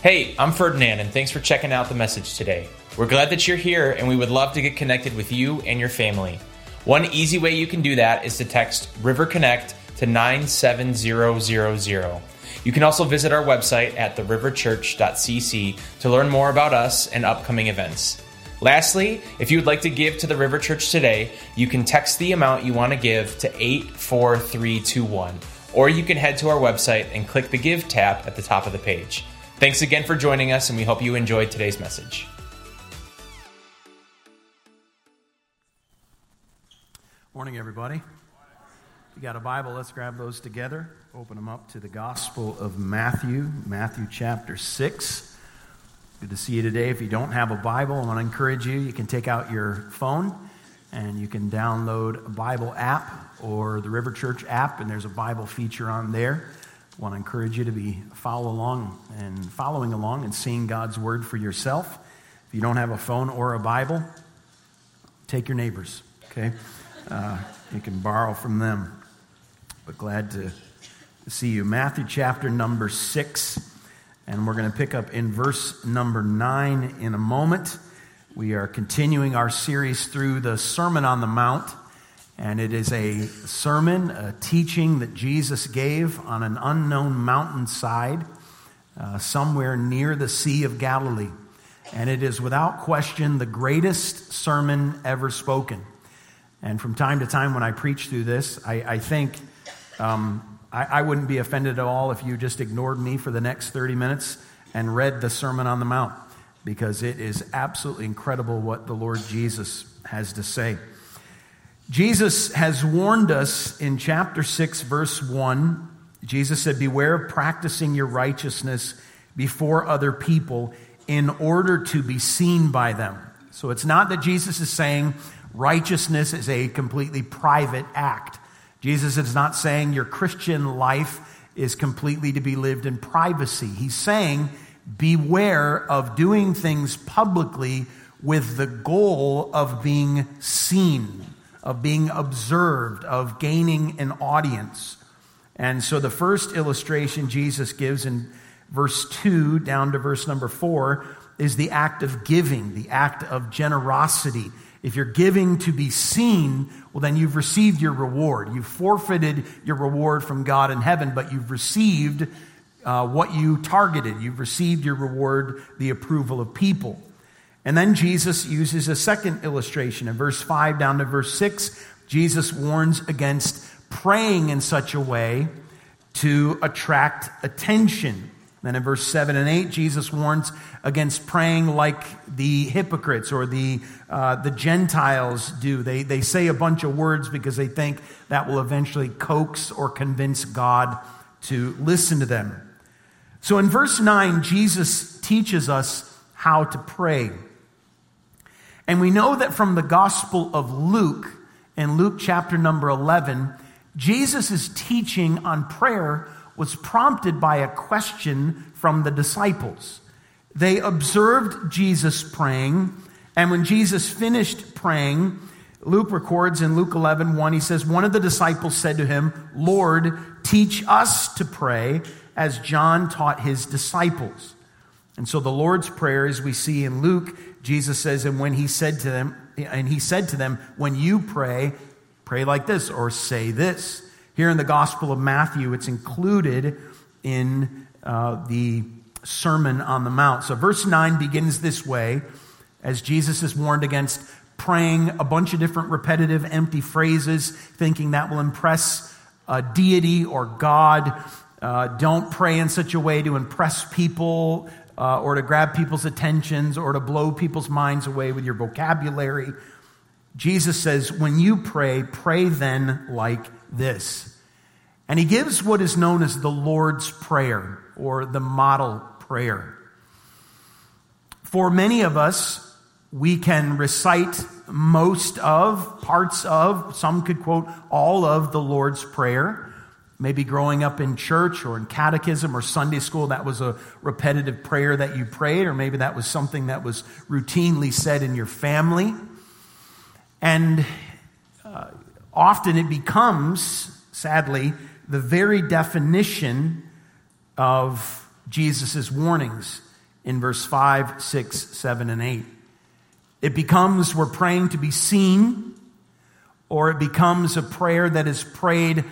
Hey, I'm Ferdinand, and thanks for checking out the message today. We're glad that you're here, and we would love to get connected with you and your family. One easy way you can do that is to text River Connect to 97000. You can also visit our website at theriverchurch.cc to learn more about us and upcoming events. Lastly, if you would like to give to the River Church today, you can text the amount you want to give to 84321, or you can head to our website and click the Give tab at the top of the page. Thanks again for joining us, and we hope you enjoyed today's message. Morning, everybody. If you got a Bible, let's grab those together. Open them up to the Gospel of Matthew, Matthew chapter 6. Good to see you today. If you don't have a Bible, I want to encourage you, you can take out your phone and you can download a Bible app or the River Church app, and there's a Bible feature on there. Want to encourage you to be follow along and following along and seeing God's word for yourself. If you don't have a phone or a Bible, take your neighbors, okay? Uh, you can borrow from them. But glad to see you. Matthew chapter number 6. And we're going to pick up in verse number nine in a moment. We are continuing our series through the Sermon on the Mount. And it is a sermon, a teaching that Jesus gave on an unknown mountainside uh, somewhere near the Sea of Galilee. And it is without question the greatest sermon ever spoken. And from time to time, when I preach through this, I, I think um, I, I wouldn't be offended at all if you just ignored me for the next 30 minutes and read the Sermon on the Mount, because it is absolutely incredible what the Lord Jesus has to say. Jesus has warned us in chapter 6, verse 1. Jesus said, Beware of practicing your righteousness before other people in order to be seen by them. So it's not that Jesus is saying righteousness is a completely private act. Jesus is not saying your Christian life is completely to be lived in privacy. He's saying, beware of doing things publicly with the goal of being seen, of being observed, of gaining an audience. And so the first illustration Jesus gives in verse 2 down to verse number 4 is the act of giving, the act of generosity. If you're giving to be seen, well, then you've received your reward. You've forfeited your reward from God in heaven, but you've received uh, what you targeted. You've received your reward, the approval of people. And then Jesus uses a second illustration. In verse 5 down to verse 6, Jesus warns against praying in such a way to attract attention. Then in verse 7 and 8, Jesus warns against praying like the hypocrites or the, uh, the Gentiles do. They, they say a bunch of words because they think that will eventually coax or convince God to listen to them. So in verse 9, Jesus teaches us how to pray. And we know that from the Gospel of Luke, in Luke chapter number 11, Jesus' teaching on prayer was prompted by a question from the disciples. They observed Jesus praying, and when Jesus finished praying, Luke records in Luke 11, 1, he says, One of the disciples said to him, Lord, teach us to pray as John taught his disciples. And so the Lord's Prayer, as we see in Luke, Jesus says, and when he said to them, and he said to them, when you pray, pray like this or say this. Here in the Gospel of Matthew, it's included in uh, the Sermon on the Mount. So, verse 9 begins this way as Jesus is warned against praying a bunch of different repetitive, empty phrases, thinking that will impress a deity or God. Uh, don't pray in such a way to impress people uh, or to grab people's attentions or to blow people's minds away with your vocabulary. Jesus says, when you pray, pray then like this. And he gives what is known as the Lord's Prayer or the model prayer. For many of us, we can recite most of, parts of, some could quote all of the Lord's Prayer. Maybe growing up in church or in catechism or Sunday school, that was a repetitive prayer that you prayed, or maybe that was something that was routinely said in your family. And uh, often it becomes, sadly, the very definition of Jesus' warnings. in verse 5, 6, 7, and 8. It becomes we're praying to be seen, or it becomes a prayer that is prayed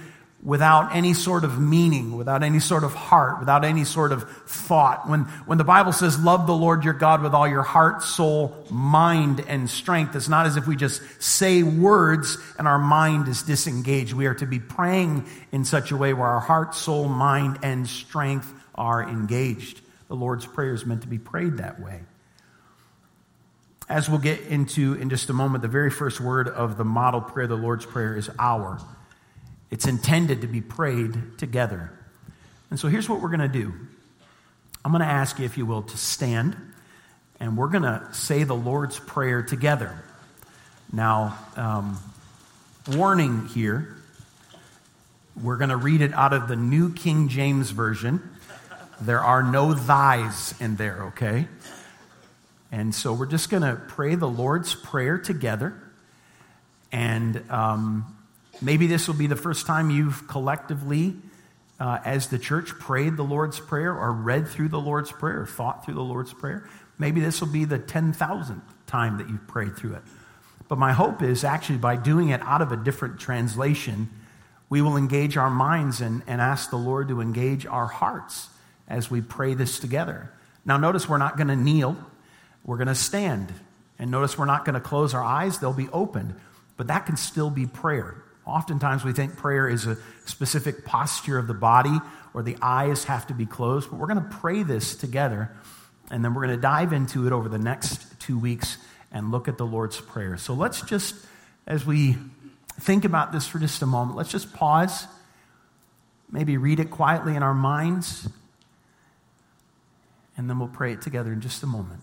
without any sort of meaning, without any sort of heart, without any sort of thought. When, when the Bible says, love the Lord your God with all your heart, soul, mind, and strength, it's not as if we just say words and our mind is disengaged. We are to be praying in such a way where our heart, soul, mind, and strength are engaged. The Lord's Prayer is meant to be prayed that way. As we'll get into in just a moment, the very first word of the model prayer, the Lord's Prayer, is our. It's intended to be prayed together. And so here's what we're going to do I'm going to ask you, if you will, to stand, and we're going to say the Lord's Prayer together. Now, um, warning here, we're going to read it out of the New King James Version. There are no thys in there, okay? And so we're just going to pray the Lord's Prayer together. And um, Maybe this will be the first time you've collectively, uh, as the church, prayed the Lord's Prayer or read through the Lord's Prayer or thought through the Lord's Prayer. Maybe this will be the 10,000th time that you've prayed through it. But my hope is actually by doing it out of a different translation, we will engage our minds and, and ask the Lord to engage our hearts as we pray this together. Now, notice we're not going to kneel, we're going to stand. And notice we're not going to close our eyes, they'll be opened. But that can still be prayer. Oftentimes we think prayer is a specific posture of the body or the eyes have to be closed, but we're going to pray this together and then we're going to dive into it over the next two weeks and look at the Lord's Prayer. So let's just, as we think about this for just a moment, let's just pause, maybe read it quietly in our minds, and then we'll pray it together in just a moment.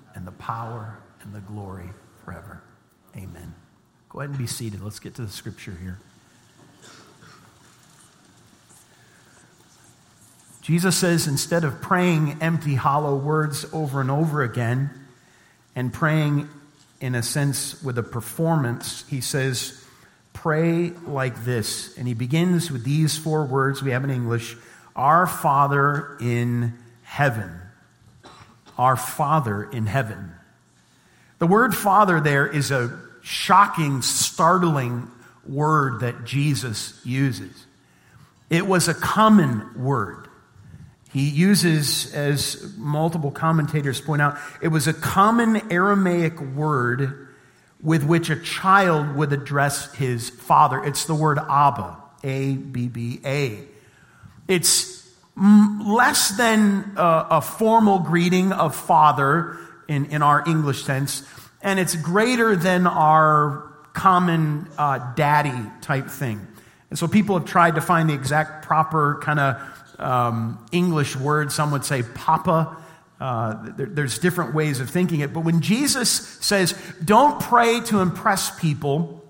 and the power and the glory forever. Amen. Go ahead and be seated. Let's get to the scripture here. Jesus says instead of praying empty, hollow words over and over again and praying in a sense with a performance, he says, pray like this. And he begins with these four words we have in English Our Father in heaven our Father in heaven. The word Father there is a shocking, startling word that Jesus uses. It was a common word. He uses, as multiple commentators point out, it was a common Aramaic word with which a child would address his father. It's the word Abba, A B B A. It's less than a, a, formal greeting of father in, in our English sense, and it's greater than our common uh, daddy type thing. And so people have tried to find the exact proper kind of um, English word. Some would say papa. Uh, there, there's different ways of thinking it. But when Jesus says, don't pray to impress people,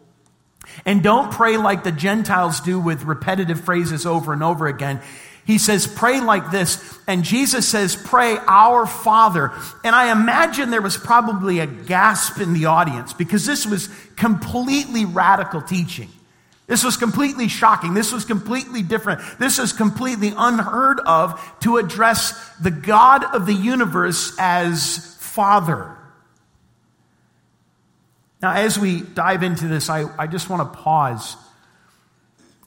and don't pray like the Gentiles do with repetitive phrases over and over again. He says, pray like this. And Jesus says, pray our Father. And I imagine there was probably a gasp in the audience because this was completely radical teaching. This was completely shocking. This was completely different. This was completely unheard of to address the God of the universe as Father. Now, as we dive into this, I, I just want to pause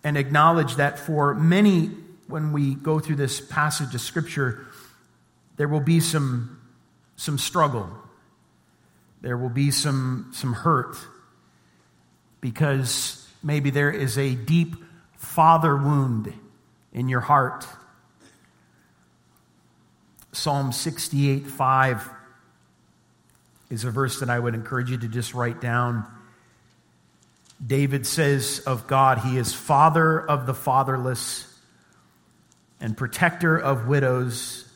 and acknowledge that for many when we go through this passage of Scripture, there will be some, some struggle. There will be some, some hurt because maybe there is a deep father wound in your heart. Psalm 68 5 is a verse that I would encourage you to just write down. David says of God, He is Father of the fatherless and protector of widows,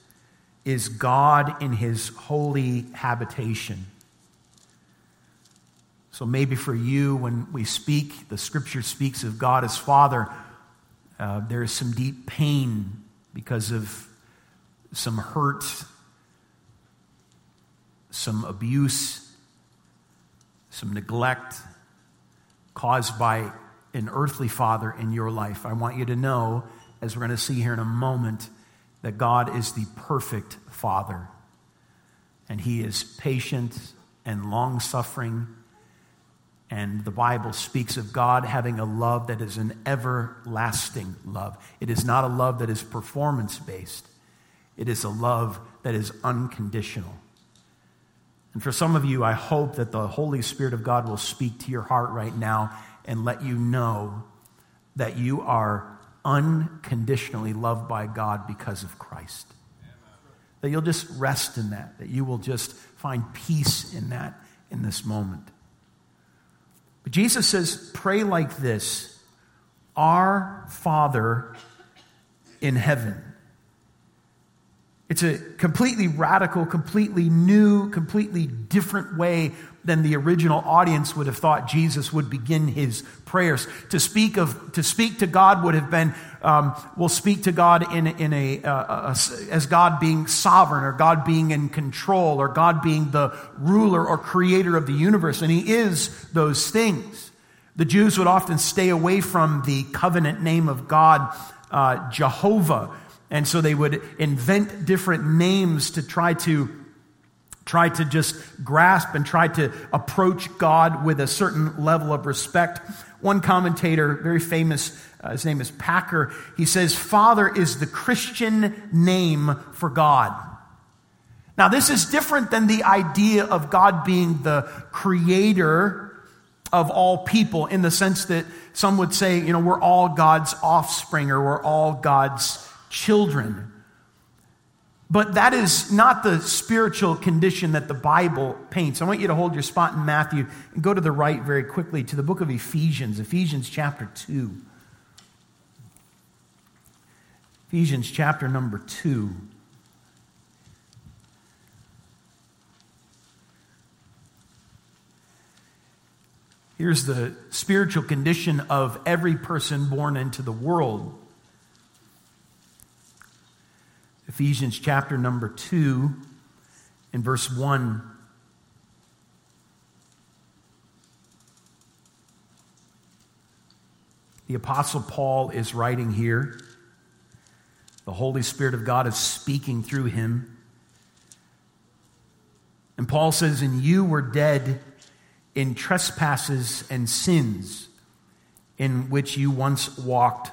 is God in His holy habitation. So maybe for you, when we speak, the scripture speaks of God as Father, uh, there is some deep pain because of some hurt, some abuse, some neglect caused by an earthly father in your life. I want you to know, as we're going to see here in a moment, that God is the perfect father. And he is patient and long suffering. And the Bible speaks of God having a love that is an everlasting love. It is not a love that is performance based, it is a love that is unconditional. And for some of you, I hope that the Holy Spirit of God will speak to your heart right now and let you know that you are unconditionally loved by God because of Christ. That you'll just rest in that, that you will just find peace in that in this moment. But Jesus says, pray like this Our Father in heaven. It's a completely radical, completely new, completely different way than the original audience would have thought Jesus would begin his prayers. To speak of, to speak to God would have been, um, we'll speak to God in, in a, uh, a, as God being sovereign or God being in control or God being the ruler or creator of the universe. And he is those things. The Jews would often stay away from the covenant name of God, uh, Jehovah and so they would invent different names to try to try to just grasp and try to approach God with a certain level of respect. One commentator, very famous, uh, his name is Packer, he says, Father is the Christian name for God. Now, this is different than the idea of God being the creator of all people in the sense that some would say, you know, we're all God's offspring or we're all God's children. But that is not the spiritual condition that the Bible paints. I want you to hold your spot in Matthew and go to the right very quickly to the book of Ephesians, Ephesians chapter 2. Ephesians chapter number 2. Here's the spiritual condition of every person born into the world. Ephesians chapter number 2 and verse 1. The Apostle Paul is writing here. The Holy Spirit of God is speaking through him. And Paul says, And you were dead in trespasses and sins in which you once walked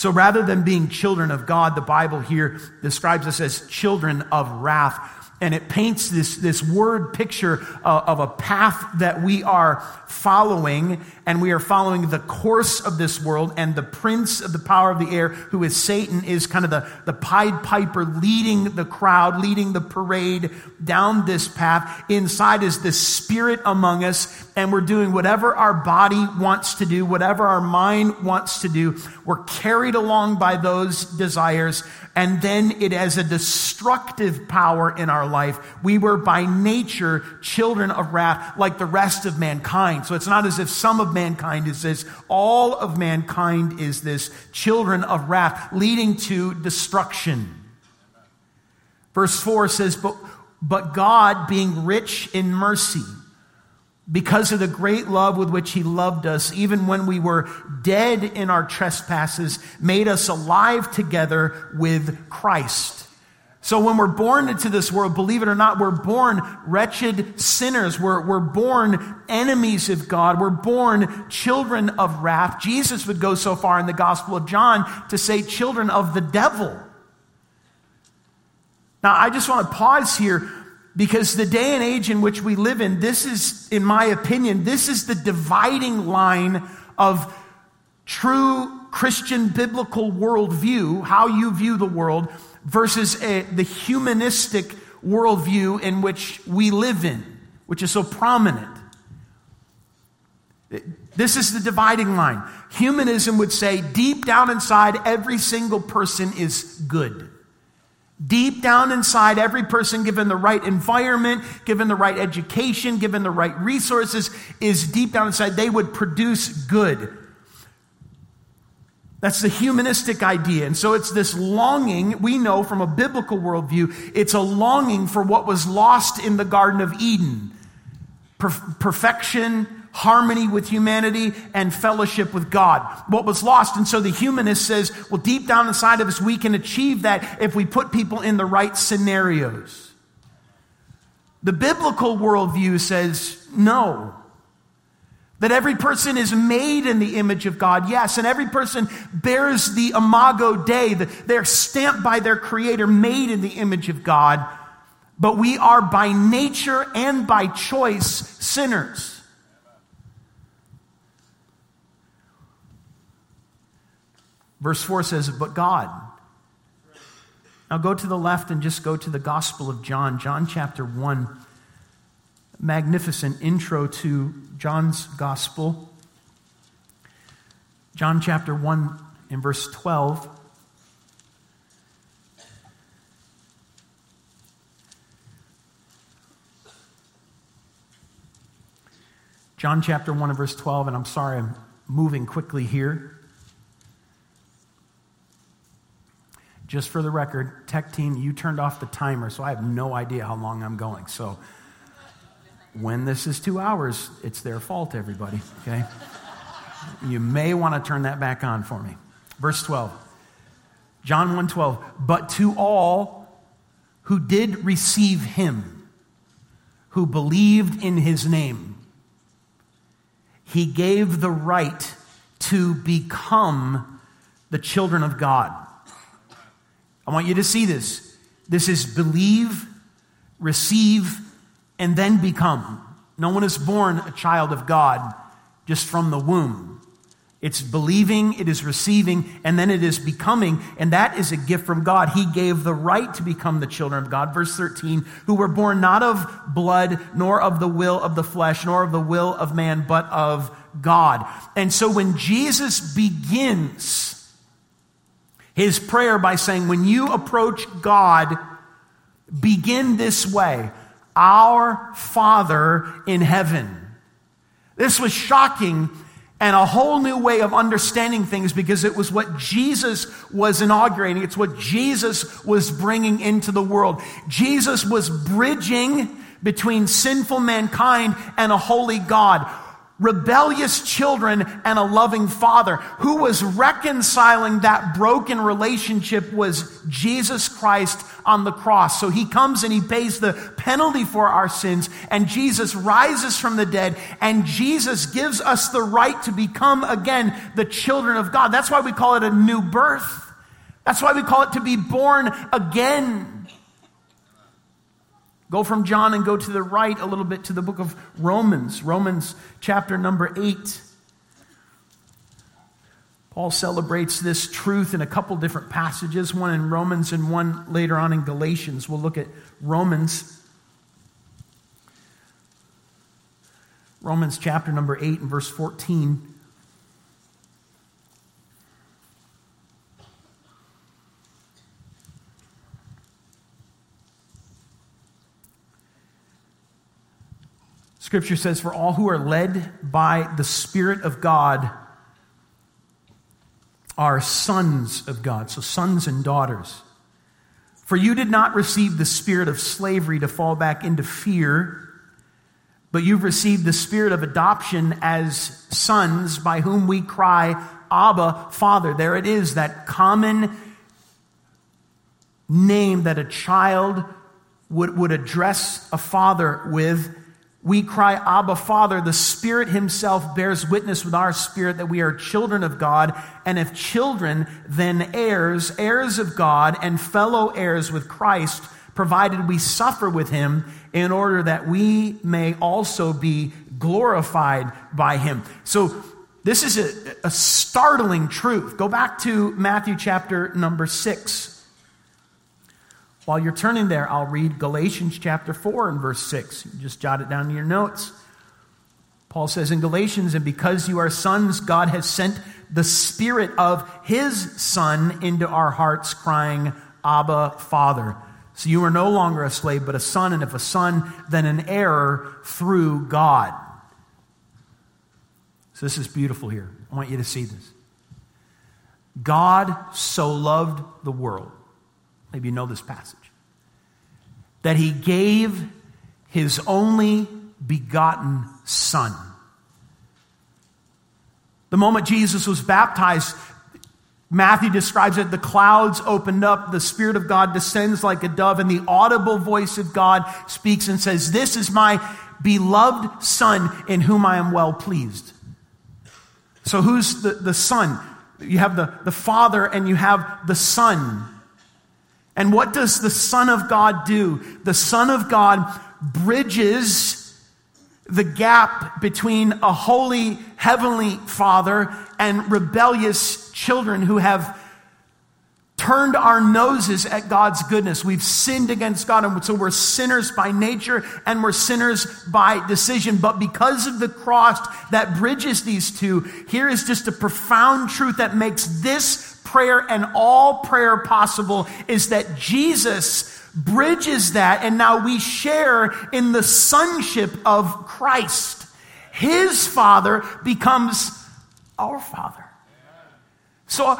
So rather than being children of God, the Bible here describes us as children of wrath. And it paints this, this word picture uh, of a path that we are following, and we are following the course of this world, and the prince of the power of the air, who is Satan, is kind of the, the Pied Piper leading the crowd, leading the parade down this path. Inside is the spirit among us, and we're doing whatever our body wants to do, whatever our mind wants to do. We're carried along by those desires, and then it has a destructive power in our life. We were by nature children of wrath like the rest of mankind. So it's not as if some of mankind is this, all of mankind is this, children of wrath, leading to destruction. Verse 4 says, But, but God, being rich in mercy, because of the great love with which he loved us, even when we were dead in our trespasses, made us alive together with Christ. So when we're born into this world, believe it or not, we're born wretched sinners. We're, we're born enemies of God. We're born children of wrath. Jesus would go so far in the Gospel of John to say children of the devil. Now, I just want to pause here because the day and age in which we live in, this is, in my opinion, this is the dividing line of true Christian biblical worldview, how you view the world, versus a, the humanistic worldview in which we live in, which is so prominent. This is the dividing line. Humanism would say deep down inside, every single person is good. Deep down inside, every person, given the right environment, given the right education, given the right resources, is deep down inside, they would produce good. That's the humanistic idea. And so it's this longing, we know from a biblical worldview, it's a longing for what was lost in the Garden of Eden per- perfection, harmony with humanity, and fellowship with God. What was lost. And so the humanist says, well, deep down inside of us, we can achieve that if we put people in the right scenarios. The biblical worldview says, no. That every person is made in the image of God, yes, and every person bears the imago Dei. They're stamped by their Creator, made in the image of God. But we are by nature and by choice sinners. Verse 4 says, But God. Now go to the left and just go to the Gospel of John, John chapter 1. Magnificent intro to John's Gospel. John chapter 1 in verse 12. John chapter 1 and verse 12, and I'm sorry I'm moving quickly here. Just for the record, tech team, you turned off the timer, so I have no idea how long I'm going. So when this is two hours, it's their fault, everybody, okay? You may want to turn that back on for me. Verse 12. John 1:12, but to all who did receive him, who believed in his name, he gave the right to become the children of God I want you to see this. This is believe, receive, and then become. No one is born a child of God just from the womb. It's believing, it is receiving, and then it is becoming. And that is a gift from God. He gave the right to become the children of God. Verse 13, who were born not of blood, nor of the will of the flesh, nor of the will of man, but of God. And so when Jesus begins his prayer by saying, When you approach God, begin this way Our Father in heaven. This was shocking and a whole new way of understanding things because it was what Jesus was inaugurating. It's what Jesus was bringing into the world. Jesus was bridging between sinful mankind and a holy God rebellious children and a loving father. Who was reconciling that broken relationship was Jesus Christ on the cross. So he comes and he pays the penalty for our sins, and Jesus rises from the dead, and Jesus gives us the right to become again the children of God. That's why we call it a new birth. That's why we call it to be born again. Go from John and go to the right a little bit to the book of Romans, Romans chapter number 8. Paul celebrates this truth in a couple different passages, one in Romans and one later on in Galatians. We'll look at Romans. Romans chapter number 8 and verse 14. Scripture says, For all who are led by the Spirit of God are sons of God. So, sons and daughters. For you did not receive the spirit of slavery to fall back into fear, but you've received the spirit of adoption as sons by whom we cry, Abba, Father. There it is, that common name that a child would, would address a father with. We cry, Abba, Father. The Spirit Himself bears witness with our spirit that we are children of God, and if children, then heirs, heirs of God, and fellow heirs with Christ, provided we suffer with Him, in order that we may also be glorified by Him. So, this is a, a startling truth. Go back to Matthew chapter number 6. While you're turning there, I'll read Galatians chapter 4 and verse 6. Just jot it down in your notes. Paul says in Galatians, and because you are sons, God has sent the Spirit of His Son into our hearts, crying, Abba, Father. So you are no longer a slave, but a son, and if a son, then an heir through God. So this is beautiful here. I want you to see this. God so loved the world Maybe you know this passage. That he gave his only begotten Son. The moment Jesus was baptized, Matthew describes it the clouds opened up, the Spirit of God descends like a dove, and the audible voice of God speaks and says, This is my beloved Son in whom I am well pleased. So, who's the, the Son? You have the, the Father and you have the Son. And what does the Son of God do? The Son of God bridges the gap between a holy heavenly Father and rebellious children who have turned our noses at God's goodness. We've sinned against God, and so we're sinners by nature and we're sinners by decision. But because of the cross that bridges these two, here is just a profound truth that makes this prayer and all prayer possible is that Jesus bridges that, and now we share in the sonship of Christ. His Father becomes our Father. So,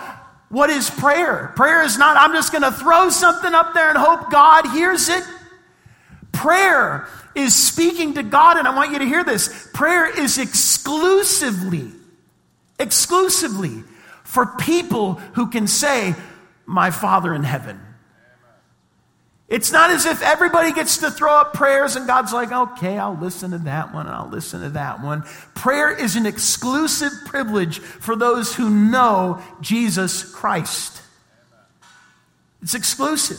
what is prayer? Prayer is not, I'm just going to throw something up there and hope God hears it. Prayer is speaking to God, and I want you to hear this. Prayer is exclusively, exclusively for people who can say, My Father in heaven. It's not as if everybody gets to throw up prayers and God's like, okay, I'll listen to that one and I'll listen to that one. Prayer is an exclusive privilege for those who know Jesus Christ. It's exclusive.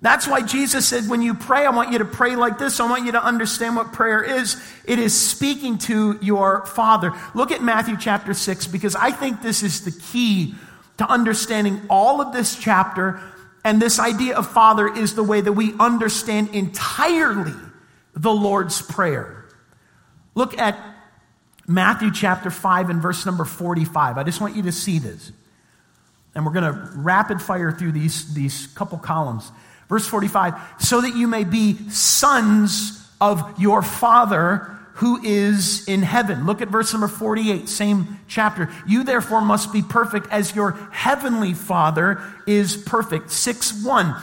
That's why Jesus said, when you pray, I want you to pray like this. I want you to understand what prayer is. It is speaking to your Father. Look at Matthew chapter 6, because I think this is the key to understanding all of this chapter. And this idea of Father is the way that we understand entirely the Lord's Prayer. Look at Matthew chapter 5 and verse number 45. I just want you to see this. And we're going to rapid fire through these, these couple columns. Verse 45 so that you may be sons of your Father who is in heaven. Look at verse number 48, same chapter. You therefore must be perfect as your heavenly Father is perfect. 6 1.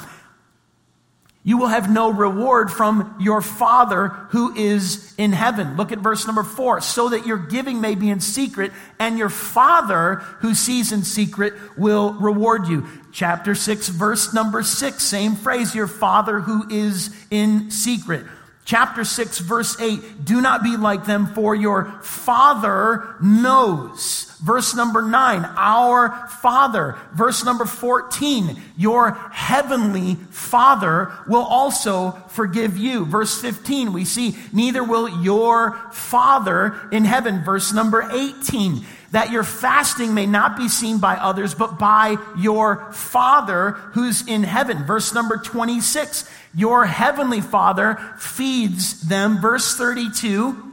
You will have no reward from your Father who is in heaven. Look at verse number four. So that your giving may be in secret, and your Father who sees in secret will reward you. Chapter 6, verse number 6, same phrase, your Father who is in secret. Chapter 6, verse 8, do not be like them, for your Father knows. Verse number 9, our Father. Verse number 14, your heavenly Father will also forgive you. Verse 15, we see, neither will your Father in heaven. Verse number 18, that your fasting may not be seen by others, but by your Father who's in heaven. Verse number 26, your heavenly Father feeds them. Verse 32,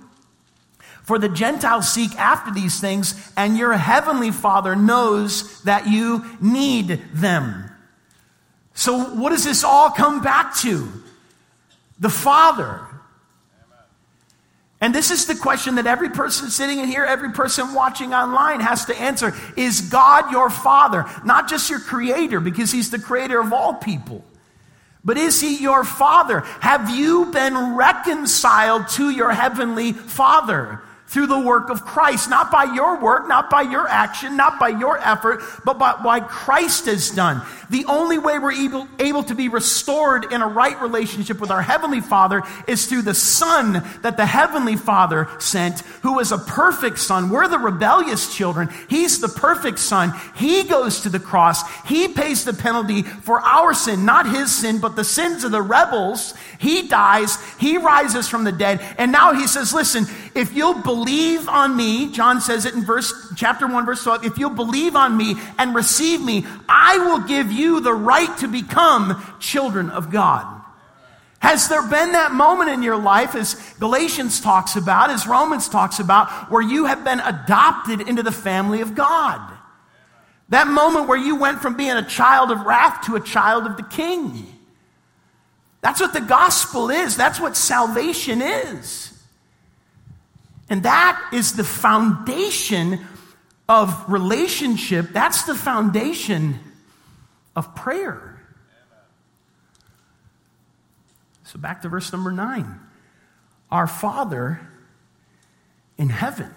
for the Gentiles seek after these things, and your heavenly Father knows that you need them. So, what does this all come back to? The Father. And this is the question that every person sitting in here, every person watching online has to answer Is God your Father? Not just your Creator, because He's the Creator of all people. But is He your Father? Have you been reconciled to your Heavenly Father? through the work of Christ, not by your work, not by your action, not by your effort, but by what Christ has done. The only way we're able, able to be restored in a right relationship with our Heavenly Father is through the Son that the Heavenly Father sent, who is a perfect Son. We're the rebellious children. He's the perfect Son. He goes to the cross. He pays the penalty for our sin, not His sin, but the sins of the rebels. He dies. He rises from the dead. And now He says, listen, if you'll believe on me, John says it in verse, chapter 1, verse 12, if you'll believe on me and receive me, I will give you you the right to become children of God. Has there been that moment in your life, as Galatians talks about, as Romans talks about, where you have been adopted into the family of God? That moment where you went from being a child of wrath to a child of the king. That's what the gospel is. That's what salvation is. And that is the foundation of relationship. That's the foundation of prayer. So back to verse number nine. Our Father in heaven.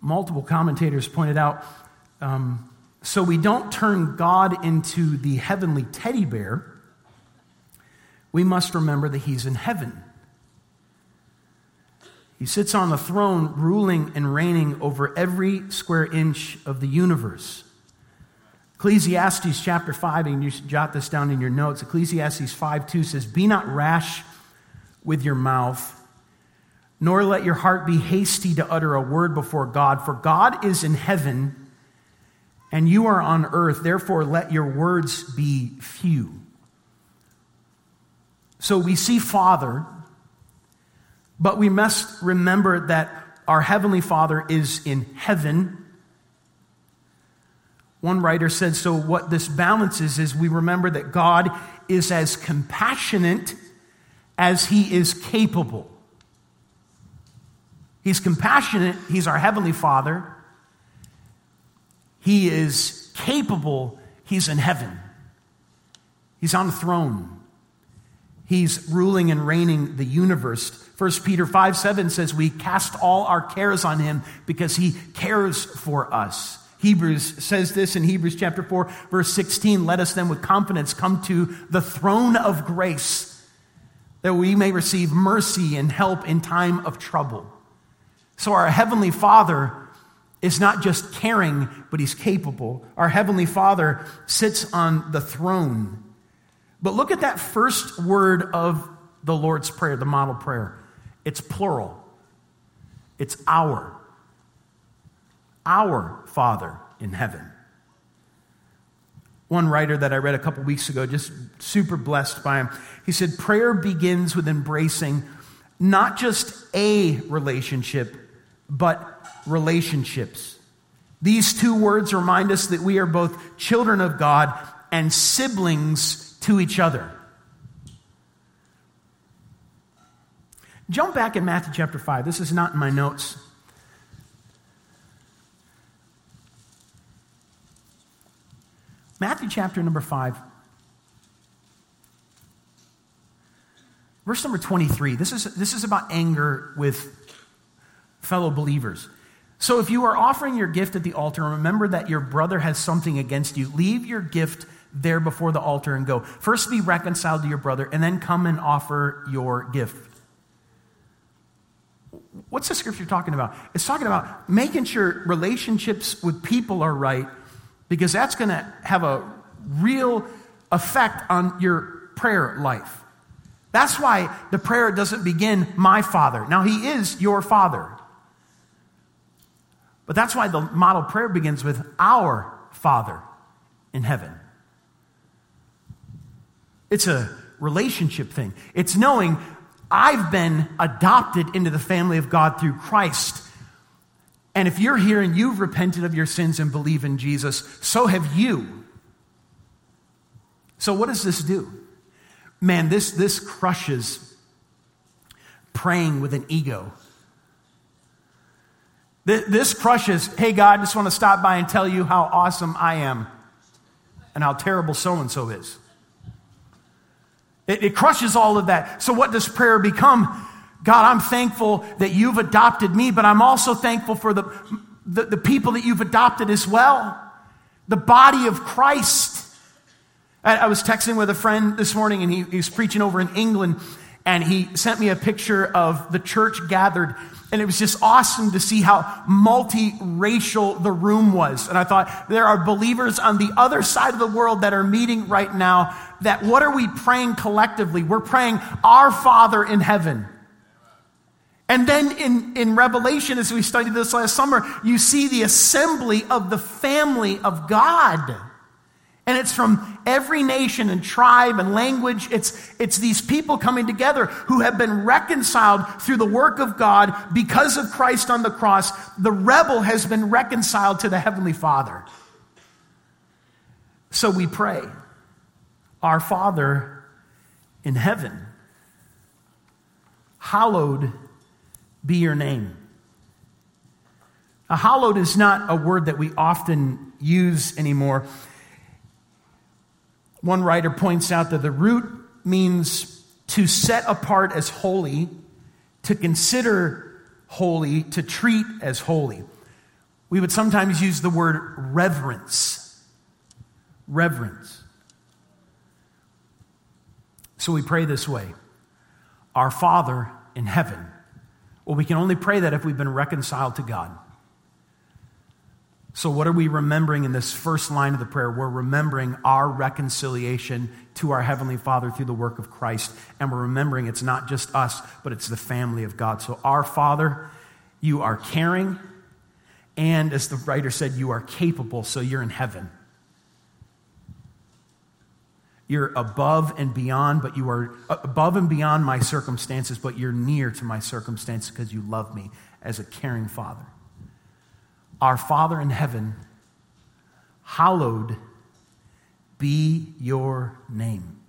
Multiple commentators pointed out um, so we don't turn God into the heavenly teddy bear, we must remember that He's in heaven. He sits on the throne, ruling and reigning over every square inch of the universe. Ecclesiastes chapter 5, and you should jot this down in your notes. Ecclesiastes 5 2 says, Be not rash with your mouth, nor let your heart be hasty to utter a word before God, for God is in heaven and you are on earth. Therefore, let your words be few. So we see Father, but we must remember that our Heavenly Father is in heaven one writer said, so what this balances is we remember that God is as compassionate as he is capable. He's compassionate, he's our heavenly Father. He is capable, he's in heaven. He's on the throne. He's ruling and reigning the universe. 1 Peter 5 7 says, We cast all our cares on him because he cares for us. Hebrews says this in Hebrews chapter 4, verse 16 Let us then with confidence come to the throne of grace that we may receive mercy and help in time of trouble. So, our Heavenly Father is not just caring, but He's capable. Our Heavenly Father sits on the throne. But look at that first word of the Lord's Prayer, the model prayer. It's plural, it's our our Father in heaven. One writer that I read a couple weeks ago, just super blessed by him, he said, Prayer begins with embracing not just a relationship, but relationships. These two words remind us that we are both children of God and siblings to each other. Jump back in Matthew chapter 5. This is not in my notes. Matthew chapter number 5. Verse number 23. This is, this is about anger with fellow believers. So if you are offering your gift at the altar, remember that your brother has something against you. Leave your gift there before the altar and go. First be reconciled to your brother, and then come and offer your gift. What's the scripture talking about? It's talking about making sure relationships with people are right because that's going to have a real effect on your prayer life. That's why the prayer doesn't begin, my Father. Now, He is your Father. But that's why the model prayer begins with our Father in heaven. It's a relationship thing. It's knowing I've been adopted into the family of God through Christ. And if you're here and you've repented of your sins and believe in Jesus, so have you. So, what does this do? Man, this, this crushes praying with an ego. This crushes, hey, God, I just want to stop by and tell you how awesome I am and how terrible so and so is. It, it crushes all of that. So, what does prayer become? God, I'm thankful that you've adopted me, but I'm also thankful for the, the, the people that you've adopted as well. The body of Christ. I, I was texting with a friend this morning and he, he was preaching over in England and he sent me a picture of the church gathered and it was just awesome to see how multiracial the room was. And I thought, there are believers on the other side of the world that are meeting right now that what are we praying collectively? We're praying, Our Father in heaven. And then in, in Revelation, as we studied this last summer, you see the assembly of the family of God. And it's from every nation and tribe and language. It's, it's these people coming together who have been reconciled through the work of God because of Christ on the cross. The rebel has been reconciled to the Heavenly Father. So we pray, Our Father in heaven, hallowed be your name. A hallowed is not a word that we often use anymore. One writer points out that the root means to set apart as holy, to consider holy, to treat as holy. We would sometimes use the word reverence. Reverence. So we pray this way Our Father in heaven well, we can only pray that if we've been reconciled to God. So, what are we remembering in this first line of the prayer? We're remembering our reconciliation to our Heavenly Father through the work of Christ. And we're remembering it's not just us, but it's the family of God. So, our Father, you are caring. And as the writer said, you are capable, so you're in heaven. You're above and beyond, but you are uh, above and beyond my circumstances, but you're near to my circumstances because you love me as a caring father. Our Father in heaven, hallowed be your name.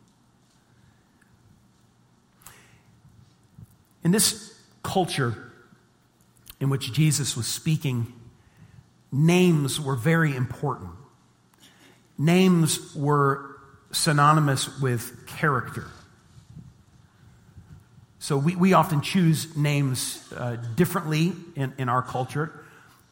In this culture in which Jesus was speaking, names were very important. Names were synonymous with character. So we, we often choose names uh, differently in, in our culture.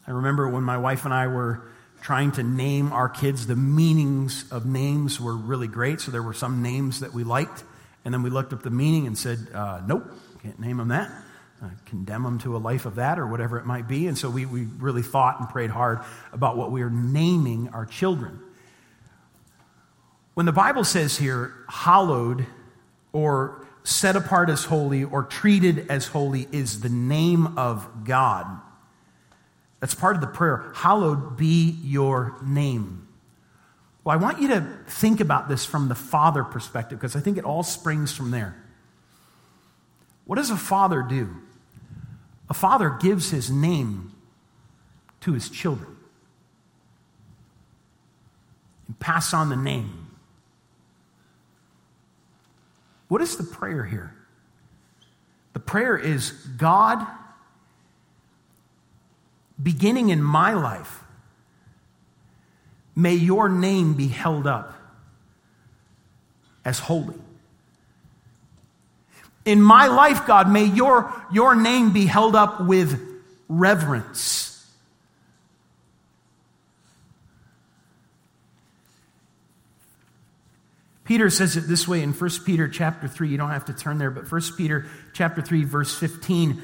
I remember when my wife and I were trying to name our kids, the meanings of names were really great. So there were some names that we liked, and then we looked up the meaning and said, uh, nope, can't name them that. Uh, condemn them to a life of that or whatever it might be. And so we, we really thought and prayed hard about what we were naming our children. When the Bible says here, hallowed or set apart as holy or treated as holy is the name of God. That's part of the prayer. Hallowed be your name. Well, I want you to think about this from the father perspective because I think it all springs from there. What does a father do? A father gives his name to his children and pass on the name. What is the prayer here? The prayer is God, beginning in my life, may your name be held up as holy. In my life, God, may your, your name be held up with reverence. Peter says it this way in 1 Peter chapter 3. You don't have to turn there, but 1 Peter chapter 3 verse 15.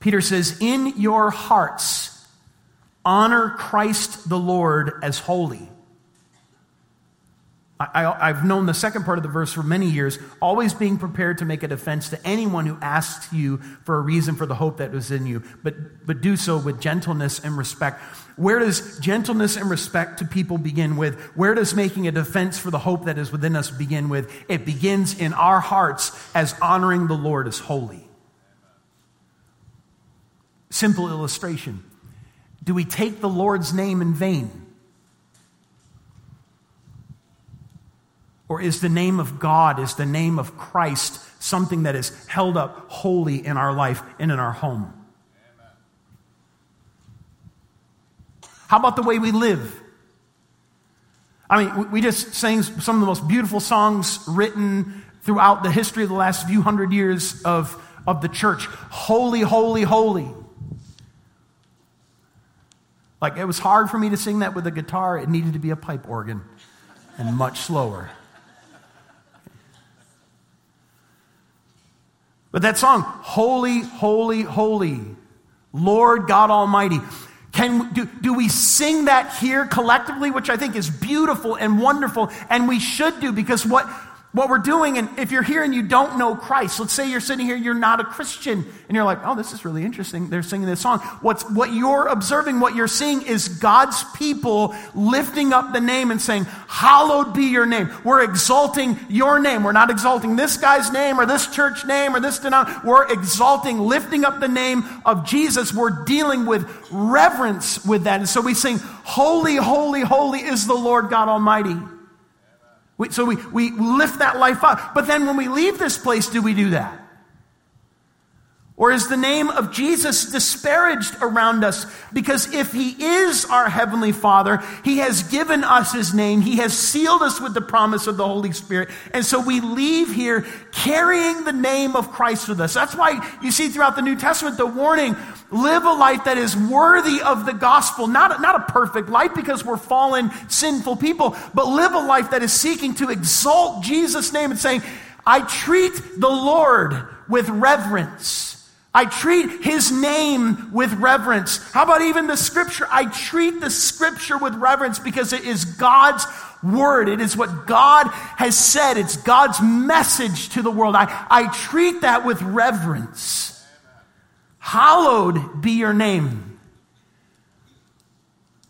Peter says, "In your hearts honor Christ the Lord as holy." I, have known the second part of the verse for many years, always being prepared to make a defense to anyone who asks you for a reason for the hope that was in you, but, but do so with gentleness and respect. Where does gentleness and respect to people begin with? Where does making a defense for the hope that is within us begin with? It begins in our hearts as honoring the Lord as holy. Simple illustration. Do we take the Lord's name in vain? Or is the name of God, is the name of Christ something that is held up holy in our life and in our home? How about the way we live? I mean, we just sang some of the most beautiful songs written throughout the history of the last few hundred years of, of the church Holy, holy, holy. Like it was hard for me to sing that with a guitar, it needed to be a pipe organ and much slower. But that song, Holy, Holy, Holy, Lord God Almighty, can, do, do we sing that here collectively, which I think is beautiful and wonderful, and we should do because what, what we're doing, and if you're here and you don't know Christ, let's say you're sitting here, you're not a Christian, and you're like, oh, this is really interesting. They're singing this song. What's, what you're observing, what you're seeing is God's people lifting up the name and saying, hallowed be your name. We're exalting your name. We're not exalting this guy's name or this church name or this denomination. We're exalting, lifting up the name of Jesus. We're dealing with reverence with that. And so we sing, holy, holy, holy is the Lord God Almighty. We, so we, we lift that life up. But then when we leave this place, do we do that? Or is the name of Jesus disparaged around us? Because if He is our Heavenly Father, He has given us His name, He has sealed us with the promise of the Holy Spirit. And so we leave here carrying the name of Christ with us. That's why you see throughout the New Testament the warning live a life that is worthy of the gospel. Not, not a perfect life because we're fallen, sinful people, but live a life that is seeking to exalt Jesus' name and saying, I treat the Lord with reverence. I treat his name with reverence. How about even the scripture? I treat the scripture with reverence because it is God's word. It is what God has said. It's God's message to the world. I, I treat that with reverence. Hallowed be your name.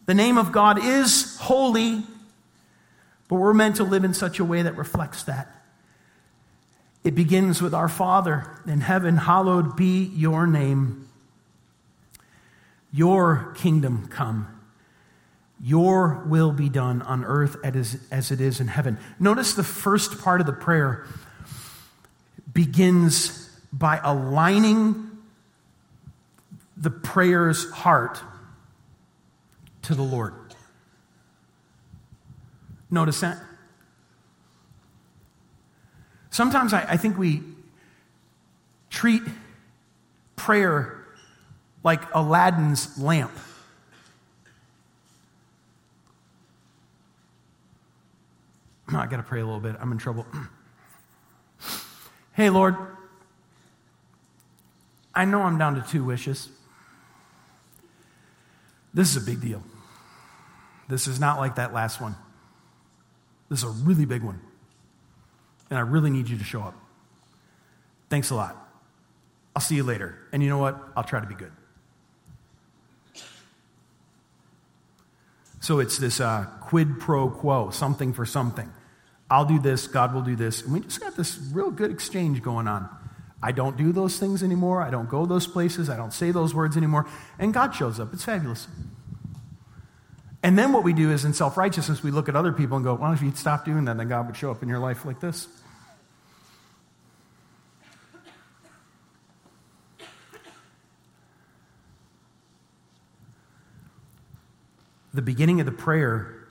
The name of God is holy, but we're meant to live in such a way that reflects that. It begins with our Father in heaven, hallowed be your name. Your kingdom come. Your will be done on earth as it is in heaven. Notice the first part of the prayer begins by aligning the prayer's heart to the Lord. Notice that? Sometimes I, I think we treat prayer like Aladdin's lamp. I got to pray a little bit. I'm in trouble. hey, Lord, I know I'm down to two wishes. This is a big deal. This is not like that last one. This is a really big one and I really need you to show up. Thanks a lot. I'll see you later. And you know what? I'll try to be good. So it's this uh, quid pro quo, something for something. I'll do this, God will do this. And we just got this real good exchange going on. I don't do those things anymore. I don't go those places. I don't say those words anymore. And God shows up. It's fabulous. And then what we do is in self righteousness, we look at other people and go, well, if you'd stop doing that, then God would show up in your life like this. The beginning of the prayer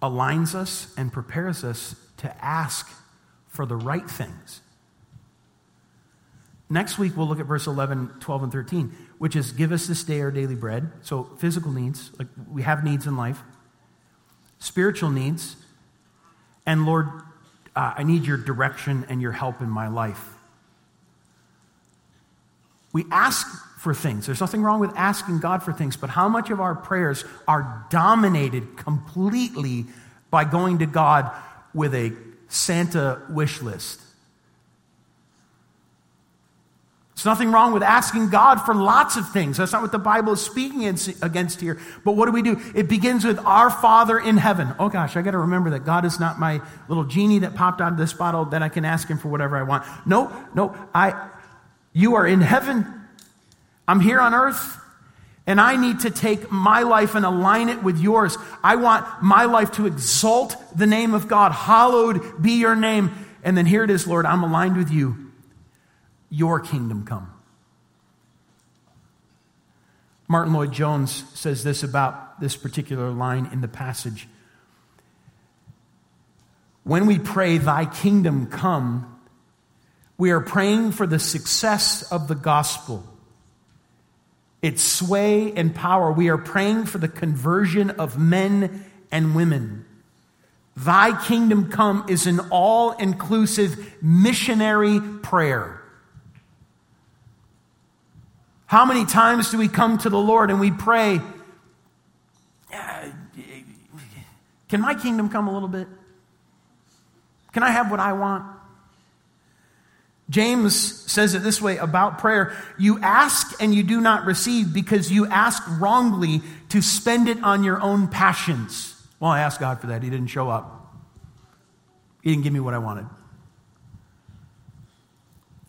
aligns us and prepares us to ask for the right things. Next week, we'll look at verse 11, 12, and 13, which is give us this day our daily bread. So, physical needs, like we have needs in life, spiritual needs, and Lord, uh, I need your direction and your help in my life. We ask for things. There's nothing wrong with asking God for things, but how much of our prayers are dominated completely by going to God with a Santa wish list? There's nothing wrong with asking God for lots of things. That's not what the Bible is speaking against here. But what do we do? It begins with our Father in heaven. Oh gosh, I got to remember that God is not my little genie that popped out of this bottle that I can ask him for whatever I want. No, no, I you are in heaven. I'm here on earth. And I need to take my life and align it with yours. I want my life to exalt the name of God. Hallowed be your name. And then here it is, Lord, I'm aligned with you your kingdom come. Martyn Lloyd-Jones says this about this particular line in the passage. When we pray, Thy kingdom come, We are praying for the success of the gospel, its sway and power. We are praying for the conversion of men and women. Thy kingdom come is an all inclusive missionary prayer. How many times do we come to the Lord and we pray, Can my kingdom come a little bit? Can I have what I want? James says it this way about prayer You ask and you do not receive because you ask wrongly to spend it on your own passions. Well, I asked God for that. He didn't show up, He didn't give me what I wanted.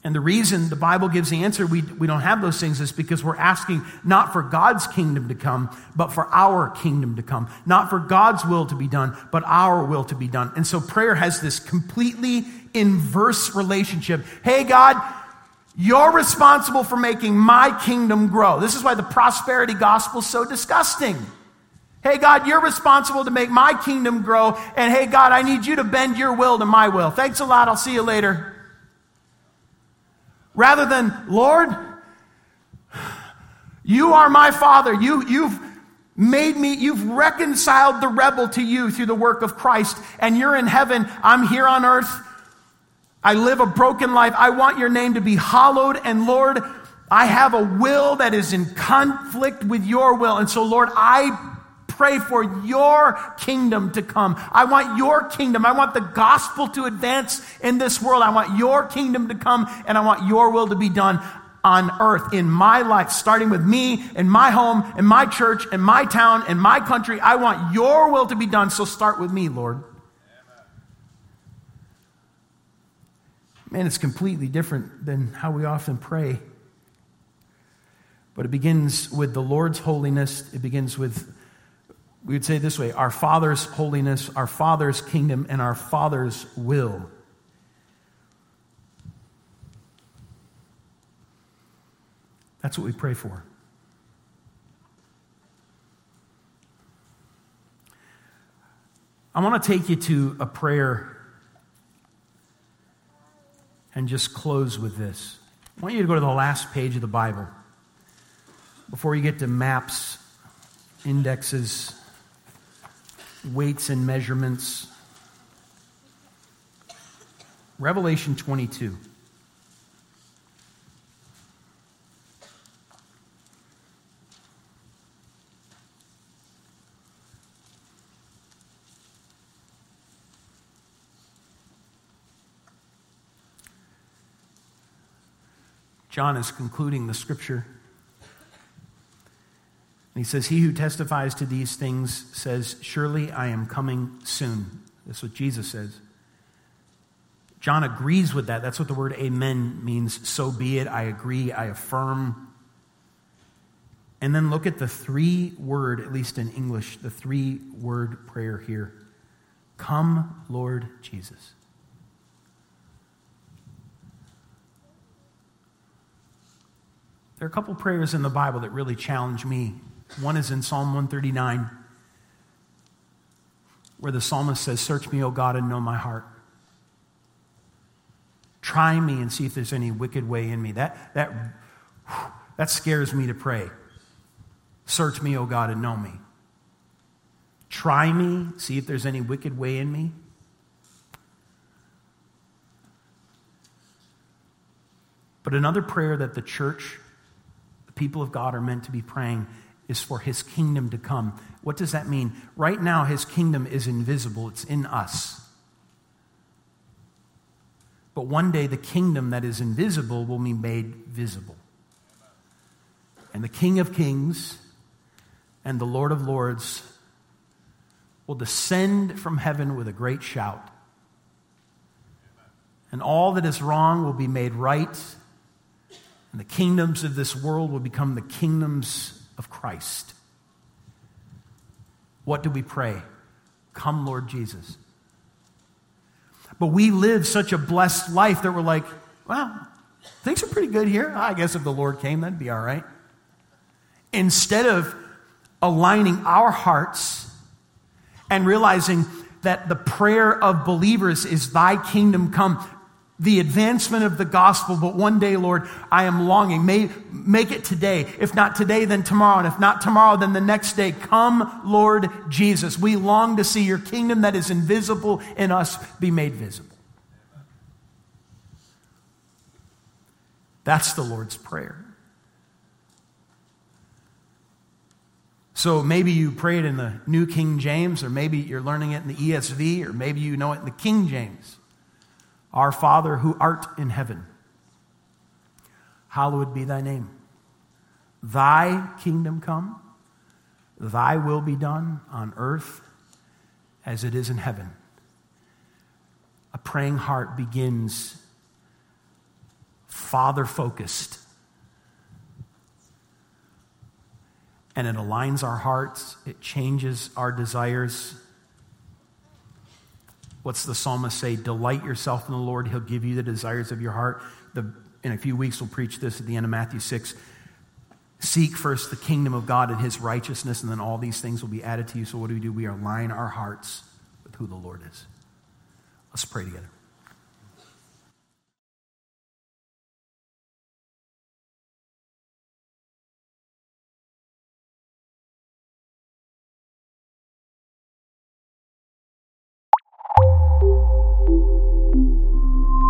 And the reason the Bible gives the answer we, we don't have those things is because we're asking not for God's kingdom to come, but for our kingdom to come. Not for God's will to be done, but our will to be done. And so prayer has this completely inverse relationship. Hey, God, you're responsible for making my kingdom grow. This is why the prosperity gospel is so disgusting. Hey, God, you're responsible to make my kingdom grow. And hey, God, I need you to bend your will to my will. Thanks a lot. I'll see you later. Rather than, Lord, you are my father. You, you've made me, you've reconciled the rebel to you through the work of Christ, and you're in heaven. I'm here on earth. I live a broken life. I want your name to be hallowed. And Lord, I have a will that is in conflict with your will. And so, Lord, I pray for your kingdom to come. I want your kingdom. I want the gospel to advance in this world. I want your kingdom to come, and I want your will to be done on earth in my life, starting with me, in my home, in my church, in my town, in my country. I want your will to be done, so start with me, Lord. Man, it's completely different than how we often pray. But it begins with the Lord's holiness, it begins with we would say this way our Father's holiness, our Father's kingdom, and our Father's will. That's what we pray for. I want to take you to a prayer and just close with this. I want you to go to the last page of the Bible before you get to maps, indexes, weights and measurements. Revelation 22. John is concluding the scripture. He says, He who testifies to these things says, Surely I am coming soon. That's what Jesus says. John agrees with that. That's what the word amen means. So be it. I agree. I affirm. And then look at the three word, at least in English, the three word prayer here Come, Lord Jesus. There are a couple prayers in the Bible that really challenge me one is in Psalm 139, where the psalmist says, Search me, O God, and know my heart. Try me and see if there's any wicked way in me. That, that, that scares me to pray. Search me, O God, and know me. Try me, see if there's any wicked way in me. But another prayer that the church, the people of God, are meant to be praying is for his kingdom to come. What does that mean? Right now, his kingdom is invisible, it's in us. But one day, the kingdom that is invisible will be made visible. And the King of Kings and the Lord of Lords will descend from heaven with a great shout. And all that is wrong will be made right. And the kingdoms of this world will become the kingdoms of Christ. What do we pray? Come, Lord Jesus. But we live such a blessed life that we're like, well, things are pretty good here. Ah, I guess if the Lord came, that'd be all right. Instead of aligning our hearts and realizing that the prayer of believers is, Thy kingdom come, the advancement of the gospel, but one day, Lord, I am longing. May, make it today. If not today, then tomorrow. And if not tomorrow, then the next day. Come, Lord Jesus. We long to see your kingdom that is invisible in us be made visible. That's the Lord's Prayer. So maybe you pray it in the New King James, or maybe you're learning it in the ESV, or maybe you know it in the King James. Our Father who art in heaven, hallowed be thy name. Thy kingdom come, thy will be done on earth as it is in heaven. A praying heart begins Father focused. And it aligns our hearts, it changes our desires. What's the psalmist say? Delight yourself in the Lord, He'll give you the desires of your heart. The, in a few weeks, we'll preach this at the end of Matthew 6. Seek first the kingdom of God and His righteousness, and then all these things will be added to you. So, what do we do? We align our hearts with who the Lord is. Let's pray together.